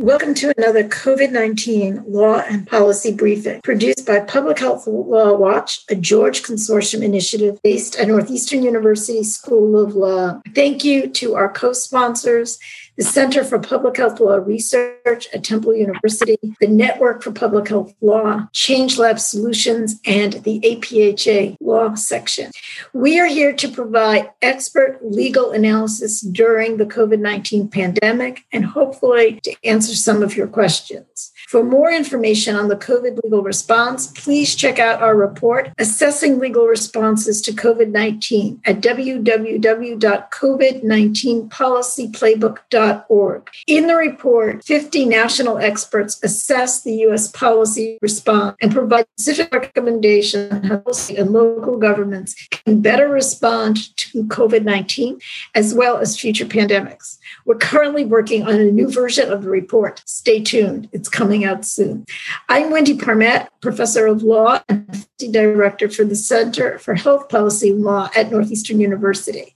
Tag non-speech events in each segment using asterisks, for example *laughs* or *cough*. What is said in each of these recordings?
Welcome to another COVID 19 law and policy briefing produced by Public Health Law Watch, a George Consortium initiative based at Northeastern University School of Law. Thank you to our co sponsors the Center for Public Health Law Research at Temple University, the Network for Public Health Law, Change Lab Solutions, and the APHA Law Section. We are here to provide expert legal analysis during the COVID 19 pandemic and hopefully to answer some of your questions. For more information on the COVID legal response, please check out our report, Assessing Legal Responses to COVID 19, at www.covid19policyplaybook.org. In the report, 50 national experts assess the U.S. policy response and provide specific recommendations on how state and local governments can better respond to COVID 19 as well as future pandemics. We're currently working on a new version of the report. Stay tuned, it's coming out soon. I'm Wendy Parmet, professor of law and director for the Center for Health Policy Law at Northeastern University.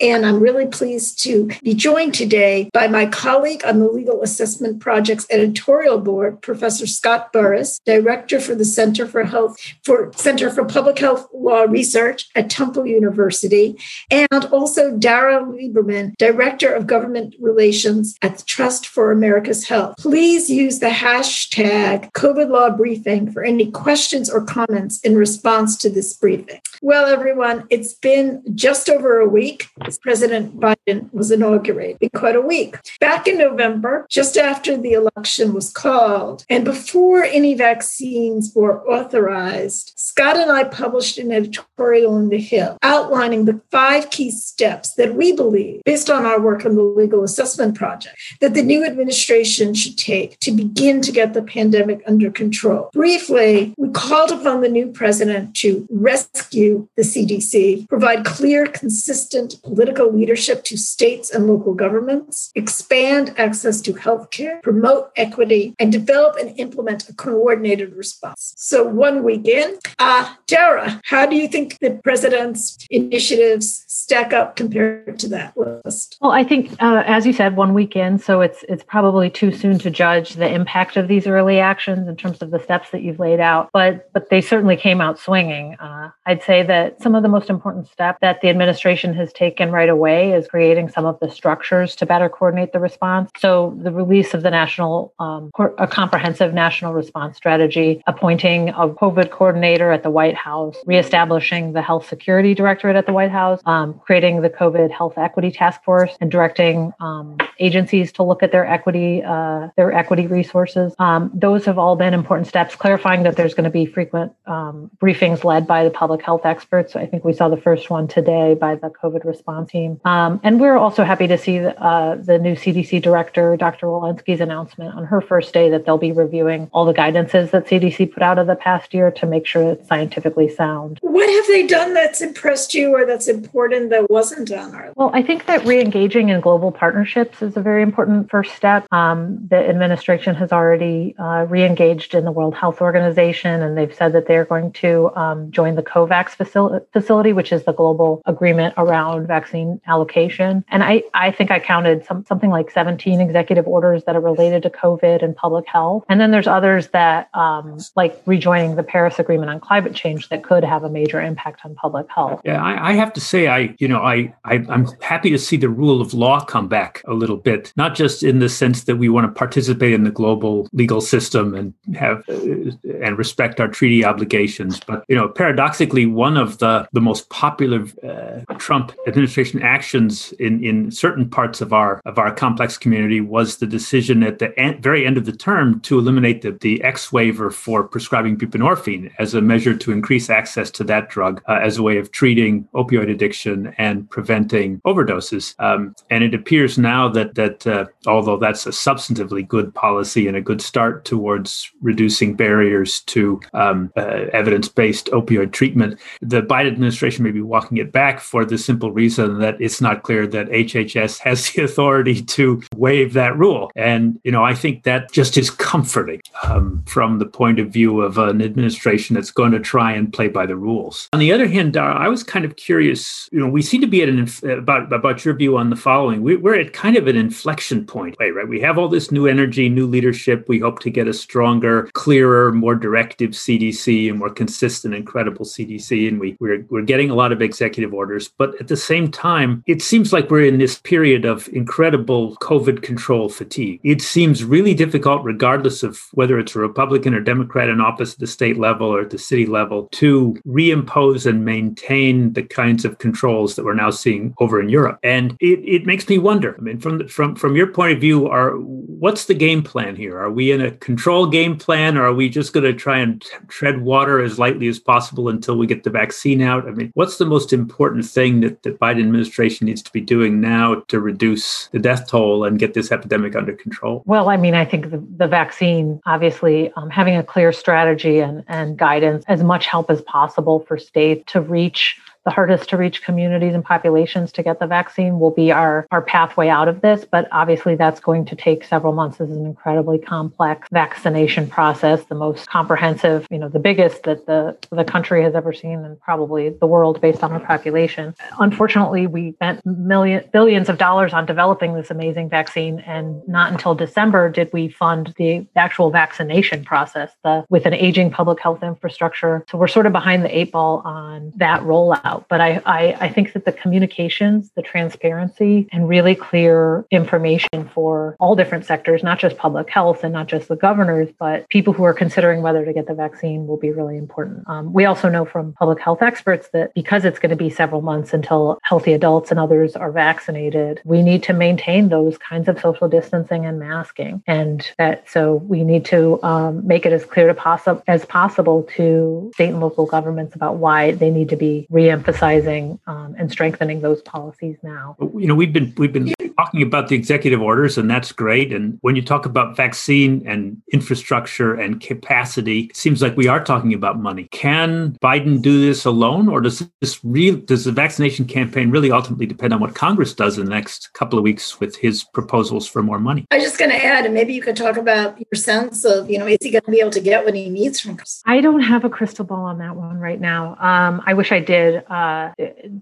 And I'm really pleased to be joined today by my colleague on the Legal Assessment Project's editorial board, Professor Scott Burris, director for the Center for Health for Center for Public Health Law Research at Temple University, and also Dara Lieberman, director of government relations at the Trust for America's Health. Please use the hashtag COVID Law Briefing for any questions or comments in response to this briefing. Well, everyone, it's been just over a week since President Biden was inaugurated, quite a week. Back in November, just after the election was called, and before any vaccines were authorized, Scott and I published an editorial in The Hill outlining the five key steps that we believe, based on our work on the Legal Assessment Project, that the new administration should take to begin to get the pandemic under control. Briefly, we called upon the new president to rescue the CDC, provide clear, consistent political leadership to states and local governments, expand access to healthcare, promote equity, and develop and implement a coordinated response. So, one week in, uh, Dara, how do you think the president's initiatives stack up compared to that list? Well, I think, uh, as you said, one week in, so it's it's probably too soon to judge the impact of these early actions in terms of the steps that you've laid out. But but they certainly came out swinging. Uh, I'd say that some of the most important step that the administration has taken right away is creating some of the structures to better coordinate the response. So the release of the national, um, a comprehensive national response strategy, appointing a COVID coordinator at the White House, reestablishing the health security directorate at the White House, um, creating the COVID health equity task force, and directing um, agencies to look at their equity, uh, their equity resources. Um, those have all been important steps. Clarifying that there's going to be frequent um, briefings led by the public health experts. I think we saw the first one today by the COVID response team. Um, and we're also happy to see uh, the new CDC director, Dr. Walensky's announcement on her first day that they'll be reviewing all the guidances that CDC put out of the past year to make sure it's scientifically sound. What have they done that's impressed you or that's important that wasn't done? Well, I think that re-engaging in global partnerships is a very important first step. Um, the administration has already uh, re-engaged in the World Health Organization, and they've said that they're going to um, join the COVAX facil- facility, which is the global agreement around vaccine allocation. And I, I think I counted some, something like 17 executive orders that are related to COVID and public health. And then there's others that, um, like rejoining the Paris Agreement on climate change, that could have a major impact on public health. Yeah, I, I have to say, I, you know, I, I, I'm happy to see the rule of law come back a little bit, not just in the sense that we want to participate in the global legal system and have uh, and respect our treaty obligations, but you know, paradoxically, one of the the most popular uh, Trump administration actions in in certain parts of our of our complex community was the decision at the very end of the term to eliminate the, the X waiver for prescribing buprenorphine as a measure to increase access to that drug uh, as a way of treating opioid addiction and preventing overdoses. Um, and it appears now that that uh, although that's a substantively good policy and a good start towards reducing barriers to um, uh, evidence-based opioid treatment, the Biden administration may be walking it back for the simple reason that it's not clear that HHS has *laughs* the authority to waive that rule. And, you know, I think that just is comforting um, from the point of view of an administration that's going to try and play by the rules. On the other hand, Dara, I was kind of curious, you know, we seem to be at an, about, about your view on the following. We, we're at kind of an inflection point, right? We have all this new energy, new leadership. We hope to get a stronger, clearer, more directive CDC and more consistent and credible CDC. And we, we're, we're getting a lot of executive orders. But at the same time, it seems like we're in this period of incredible COVID control fatigue. It seems really difficult, regardless of whether it's a Republican or Democrat in office at the state level or at the city level, to reimpose and maintain the kinds of controls that we're now seeing over in Europe. And it, it makes me wonder. I mean, from the, from from your point of view, are what's the game plan here? Are we in a control game plan, or are we just going to try and tread water as lightly as possible until we get the vaccine out? I mean, what's the most important thing that the Biden administration needs to be doing now to reduce the death toll and get this epidemic under control? Well, I mean, I think the, the vaccine, obviously, um, having a clear strategy and, and guidance, as much help as possible for states to reach the hardest to reach communities and populations to get the vaccine will be our, our pathway out of this. But obviously, that's going to take several months. This is an incredibly complex vaccination process, the most comprehensive, you know, the biggest that the, the country has ever seen and probably the world based on our population. Unfortunately, we spent million, billions of dollars on developing this amazing vaccine. And not until December did we fund the actual vaccination process the, with an aging public health infrastructure. So we're sort of behind the eight ball on that rollout But I, I, I think that the communications, the transparency, and really clear information for all different sectors, not just public health and not just the governors, but people who are considering whether to get the vaccine will be really important. Um, we also know from public health experts that because it's going to be several months until healthy adults and others are vaccinated, we need to maintain those kinds of social distancing and masking. And that so we need to um, make it as clear to possi- as possible to state and local governments about why they need to be re emphasizing um, and strengthening those policies now. You know, we've been we've been talking about the executive orders, and that's great. And when you talk about vaccine and infrastructure and capacity, it seems like we are talking about money. Can Biden do this alone, or does this real does the vaccination campaign really ultimately depend on what Congress does in the next couple of weeks with his proposals for more money? I was just going to add, and maybe you could talk about your sense of, you know, is he going to be able to get what he needs from? I don't have a crystal ball on that one right now. Um, I wish I did uh,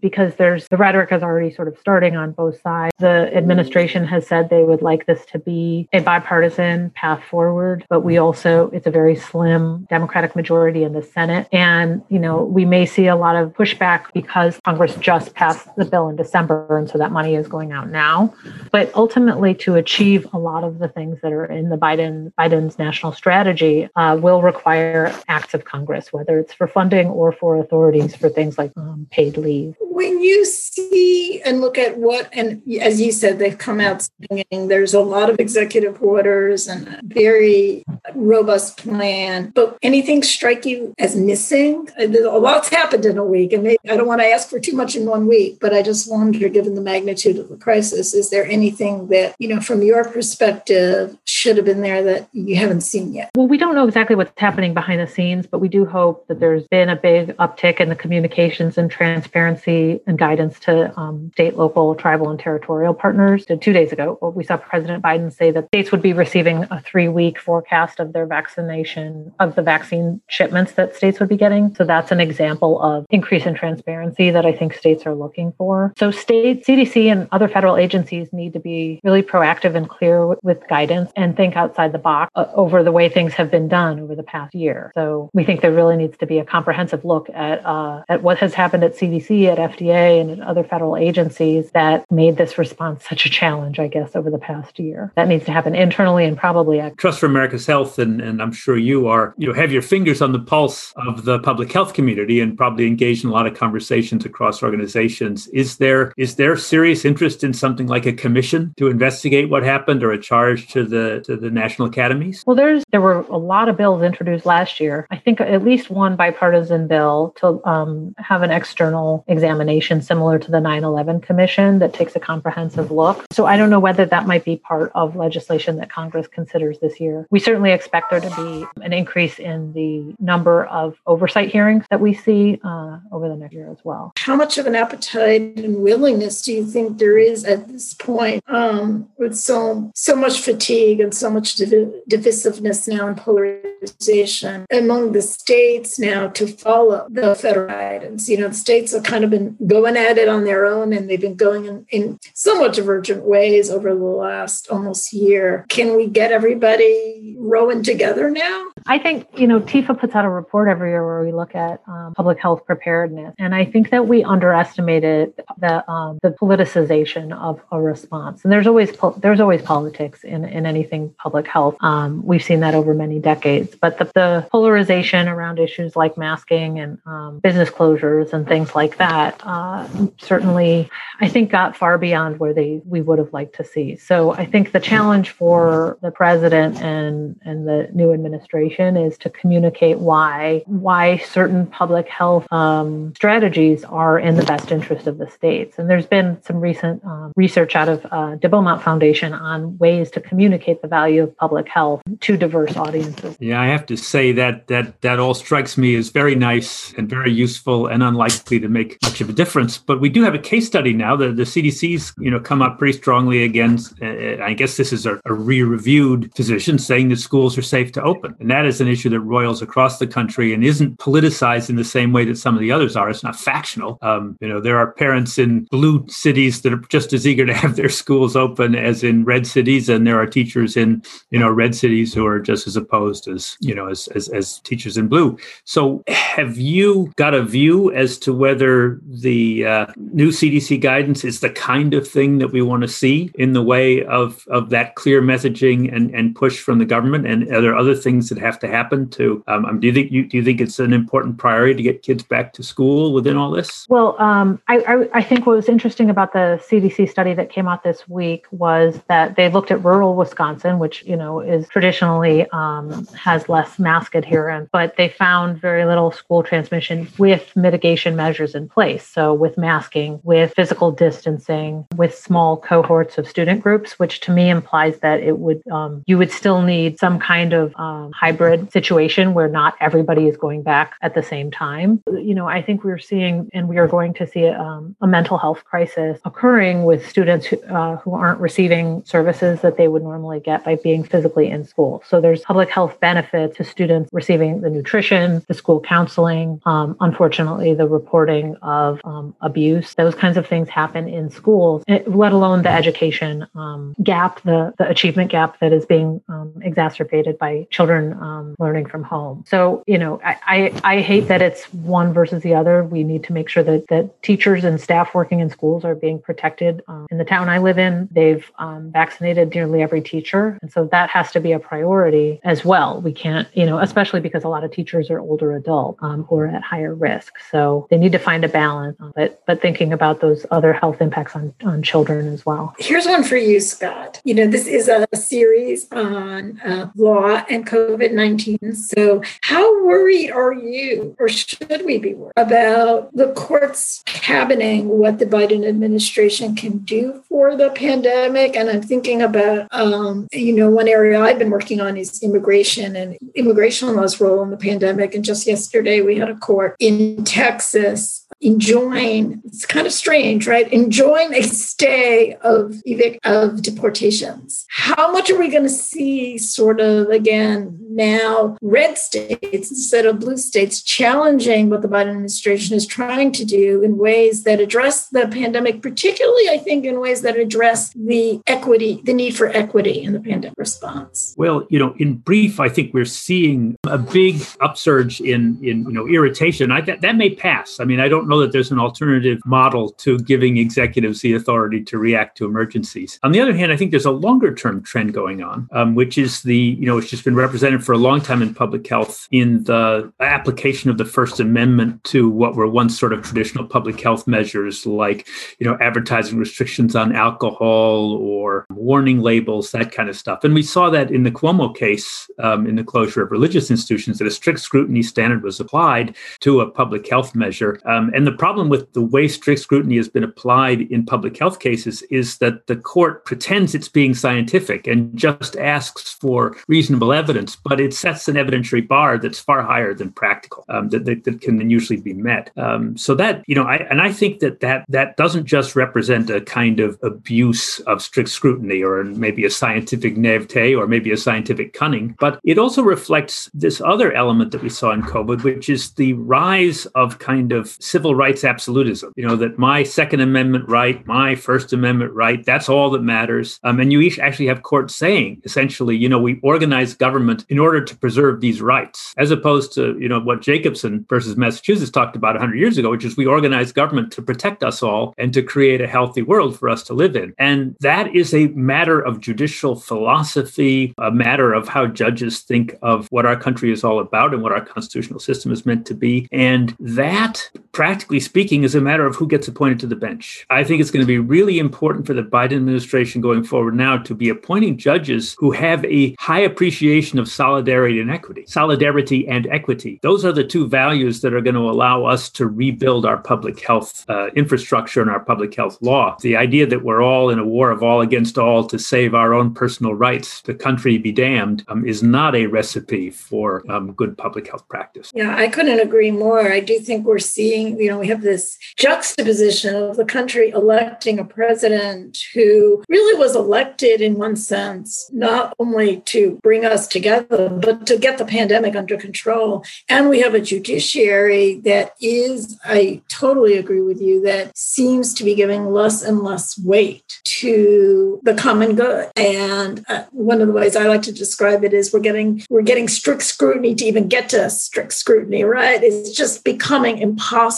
because there's the rhetoric is already sort of starting on both sides. The administration has said they would like this to be a bipartisan path forward, but we also, it's a very slim Democratic majority in the Senate. And, you know, we may see a lot of pushback because Congress just passed the bill in December. And so that money is going out now. But ultimately, to achieve a lot of the things that are in the Biden Biden's national strategy uh, will require acts of Congress, whether it's for funding or for authorities for things like um, Um, paid leave. When you see and look at what, and as you said, they've come out saying there's a lot of executive orders and a very robust plan, but anything strike you as missing? Uh, a lot's happened in a week, and maybe, I don't want to ask for too much in one week, but I just wonder, given the magnitude of the crisis, is there anything that, you know, from your perspective, should have been there that you haven't seen yet? Well, we don't know exactly what's happening behind the scenes, but we do hope that there's been a big uptick in the communications and transparency and guidance to um, state, local, tribal, and territorial partners. Two days ago, we saw President Biden say that states would be receiving a three week forecast of their vaccination, of the vaccine shipments that states would be getting. So that's an example of increase in transparency that I think states are looking for. So, state, CDC, and other federal agencies need to be really proactive and clear with, with guidance and think outside the box uh, over the way things have been done over the past year. So, we think there really needs to be a comprehensive look at, uh, at what has happened at CDC, at FDA, and at other federal agencies that made this response such a challenge, I guess, over the past year. That needs to happen internally and probably. At Trust for America's Health, and, and I'm sure you are, you know, have your fingers on the pulse of the public health community and probably engaged in a lot of conversations across organizations. Is there is there serious interest in something like a commission to investigate what happened or a charge to the the to the national academies? Well, there's there were a lot of bills introduced last year. I think at least one bipartisan bill to um, have an external examination similar to the 9/11 Commission that takes a comprehensive look. So I don't know whether that might be part of legislation that Congress considers this year. We certainly expect there to be an increase in the number of oversight hearings that we see uh, over the next year as well. How much of an appetite and willingness do you think there is at this point um, with so so much fatigue and so much div- divisiveness now and polarization among the states now to follow the federal guidance? You know, states have kind of been going at it on their own and they've been going in, in somewhat divergent ways over the last almost year. Can we get everybody rowing together now? I think, you know, TIFA puts out a report every year where we look at um, public health preparedness. And I think that we underestimated the, um, the politicization of a response. And there's always po- there's always politics in, in anything public health. Um, we've seen that over many decades. But the, the polarization around issues like masking and um, business closures and things like that uh, certainly, I think, got far beyond where they we would have liked to see. So I think the challenge for the president and and the new administration is to communicate why why certain public health um, strategies are in the best interest of the states. And there's been some recent um, research out of uh, Beaumont Foundation on ways to communicate the value of public health to diverse audiences. Yeah, I have to say that that that all strikes me as very nice and very useful and unlikely to make much of a difference. But we do have a case study now. The the CDC's you know come up pretty strongly against. Uh, I guess this is a, a re-reviewed position saying that schools are safe to open, and that is an issue that roils across the country and isn't politicized in the same way that some of the others are. It's not factional. Um, you know, there are parents in blue cities that are just as eager to have their schools open as in red cities, and there are teachers in you know red cities who are just as opposed as you know as as, as teachers in blue. So, have you got a view as to whether the uh, new CDC guidance is the kind of thing that we want to see in the way of of that clear messaging and and push from the government? And are there other things that have to happen to? Um, do you think you do you think it's an important priority to get kids back to school within all this? Well, um, I, I, I think what was interesting about the CDC study that came out this week was that they looked at rural Wisconsin, which you know is traditionally um, has less mask adherence, but they found very little school transmission with mitigation measures in place. So with masking, with physical distancing, with small cohorts of student groups, which to me implies that it would um, you would still need some kind of um, hybrid situation where not everybody is going back at the same time. You know, I think we're seeing and we are going to see um, a mental health crisis occurring with students who, uh, who aren't receiving services that they would normally get by being physically in school. So there's public health benefit to students receiving the nutrition, the school counseling, um, unfortunately, the reporting of um, abuse. Those kinds of things happen in schools, eh, let alone the education um, gap, the, the achievement gap that is being um, exacerbated by children um, learning from home. So, you know, I, I, I hate that it's one versus the other. We need to make sure that, that teachers and staff working in schools are being protected. Um, in the town I live in, they've um, vaccinated nearly every teacher. And so that has to be a priority as well. We can't, you know, especially because a lot of teachers are older adults um, who are at higher risk. So they need to find a balance, but, but thinking about those other health impacts on, on children as well. Here's one for you, Scott. You know, this is a series on uh, law and COVID 19. So, how worried are you, or should we be worried about the courts cabining what the Biden administration can do for the pandemic? And I'm thinking about, um, you know, one area I've been working on is immigration and immigration law's role in the pandemic. And just yesterday, we had a court in Texas enjoining it's kind of strange right enjoining a stay of evict of deportations how much are we going to see sort of again now red states instead of blue states challenging what the biden administration is trying to do in ways that address the pandemic particularly i think in ways that address the equity the need for equity in the pandemic response. Well you know in brief i think we're seeing a big upsurge in in you know irritation. I that, that may pass. I mean i don't know that there's an alternative model to giving executives the authority to react to emergencies. On the other hand, I think there's a longer term trend going on, um, which is the, you know, it's just been represented disappointed for a long time in public health in the application of the First Amendment to what were once sort of traditional public health measures like, you know, advertising restrictions on alcohol or warning labels, that kind of stuff. And we saw that in the Cuomo case, um, in the closure of religious institutions, that a strict scrutiny standard was applied to a public health measure. Um, and the problem with the way strict scrutiny has been applied in public health cases is that the court pretends it's being scientific and just asks for reasonable evidence, but it sets an evidentiary bar that's far higher than practical um, that, that, that, can then usually be met. Um, so that you know, I, and I think that that that doesn't just represent a kind of abuse of strict scrutiny or maybe a scientific naivete or maybe a scientific cunning, but it also reflects this other element that we saw in COVID, which is the rise of kind of civil rights absolutism. You know that my Second Amendment right, my First Amendment right, that's all that matters. Um, and you actually have courts saying essentially, you know, we organize government in order to preserve these rights, as opposed to, you know, what Jacobson versus Massachusetts talked about 100 years ago, which is we organize government to protect us all and to create a healthy world for us to live in. And that is a matter of judicial philosophy, a matter of how judges think of what our country is all about and what our constitutional system is meant to be. And that, practically speaking, is a matter of who gets appointed to the bench. I think it's going to be really important for the Biden administration going forward now to be appointing judges who have a high appreciation of solidarity and equity. Solidarity and equity. Those are the two values that are going to allow us to rebuild our public health uh, infrastructure and our public health law. The idea that we're all in a war of all against all to save our own personal rights, the country be damned, um, is not a recipe for um, good public health practice. Yeah, I couldn't agree more. I do think we're seeing, you know, we have this juxtaposition of the country electing a president who really was elected in one sense, not only to bring us together, but to get the pandemic under control. And we have a judiciary that is, I totally agree with you, that seems to be giving less and less weight to the common good. And uh, one of the ways I like to describe it is we're getting we're getting strict scrutiny to even get to strict scrutiny, right? It's just becoming impossible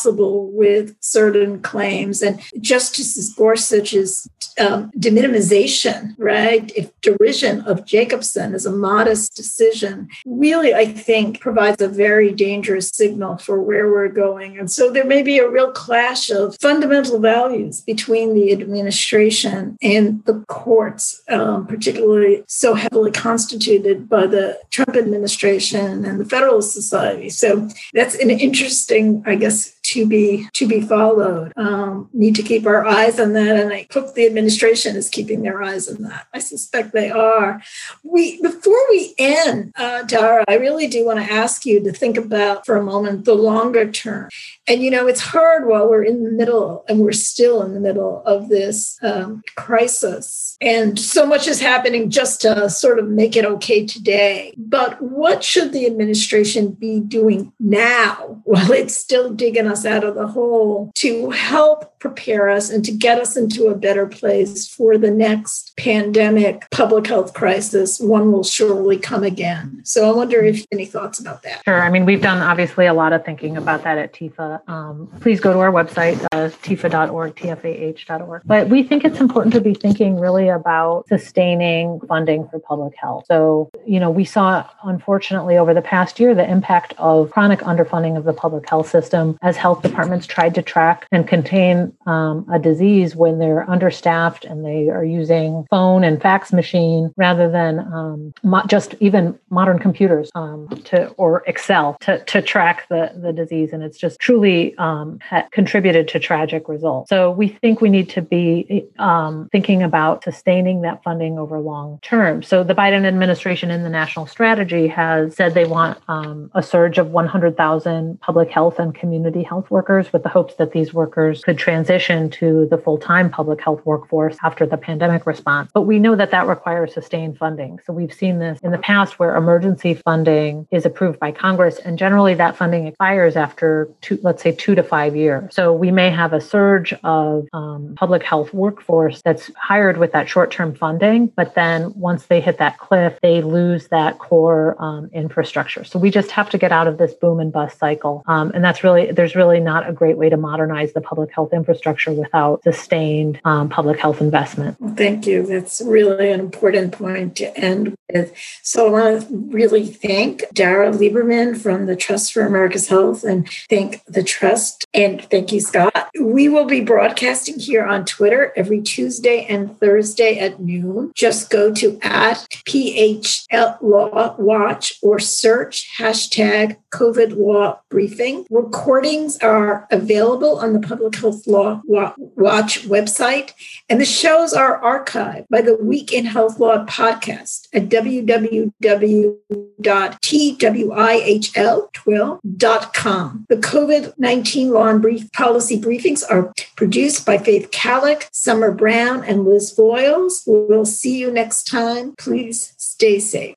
with certain claims. And Justice Gorsuch's um, deminimization, right? If derision of Jacobson is a modest decision, really, I think provides a very dangerous signal for where we're going. And so there may be a real clash of fundamental values between the administration and the courts, um, particularly so heavily constituted by the Trump administration and the Federalist Society. So that's an interesting, I guess, to be to be followed. Um, need to keep our eyes on that, and I hope the administration is keeping their eyes on that. I suspect they are. We before we end, uh, Dara, I really do want to ask you to think about for a moment the longer term. And you know, it's hard while we're in the middle, and we're still in the middle of this um, crisis, and so much is happening just to sort of make it okay today. But what should the administration be doing now while it's still digging us out of the hole to help prepare us and to get us into a better place for the next pandemic public health crisis. One will surely come again. So I wonder if any thoughts about that. Sure. I mean, we've done obviously a lot of thinking about that at TIFA. Um, please go to our website, uh, tifa.org, tfah.org. But we think it's important to be thinking really about sustaining funding for public health. So, you know, we saw, unfortunately, over the past year, the impact of chronic underfunding of the public health system as health departments tried to track and contain um, a disease when they're understaffed and they are using phone and fax machine rather than um, mo- just even modern computers um, to or Excel to, to track the, the disease. And it's just truly um, ha- contributed to tragic results. So we think we need to be um, thinking about sustaining that funding over long term. So the Biden administration in the national strategy has said they want um, a surge of 100,000 public health and community health workers with the hopes that these workers could transition to the full time public health workforce after the pandemic response. But we know that that requires sustained funding. So we've seen this in the past where emergency funding is approved by Congress, and generally that funding expires after two, let's say, two to five years. So we may have a surge of um, public health workforce that's hired with that short term funding, but then once they hit that cliff, they lose that core um, infrastructure. So we just have to get out of this boom and bust cycle. Um, and that's really, there's really not a great way to modernize the public health infrastructure infrastructure without sustained um, public health investment. Well, thank you. That's really an important point to end with. So I want to really thank Dara Lieberman from the Trust for America's Health and thank the Trust and thank you, Scott. We will be broadcasting here on Twitter every Tuesday and Thursday at noon. Just go to at PHL Law Watch or search hashtag COVID Law Briefing. Recordings are available on the Public Health Law Watch website, and the shows are archived by the Week in Health Law podcast at www.twihl12.com. The COVID 19 law and brief policy briefings are produced by Faith Kallick, Summer Brown, and Liz Voiles. We'll see you next time. Please stay safe.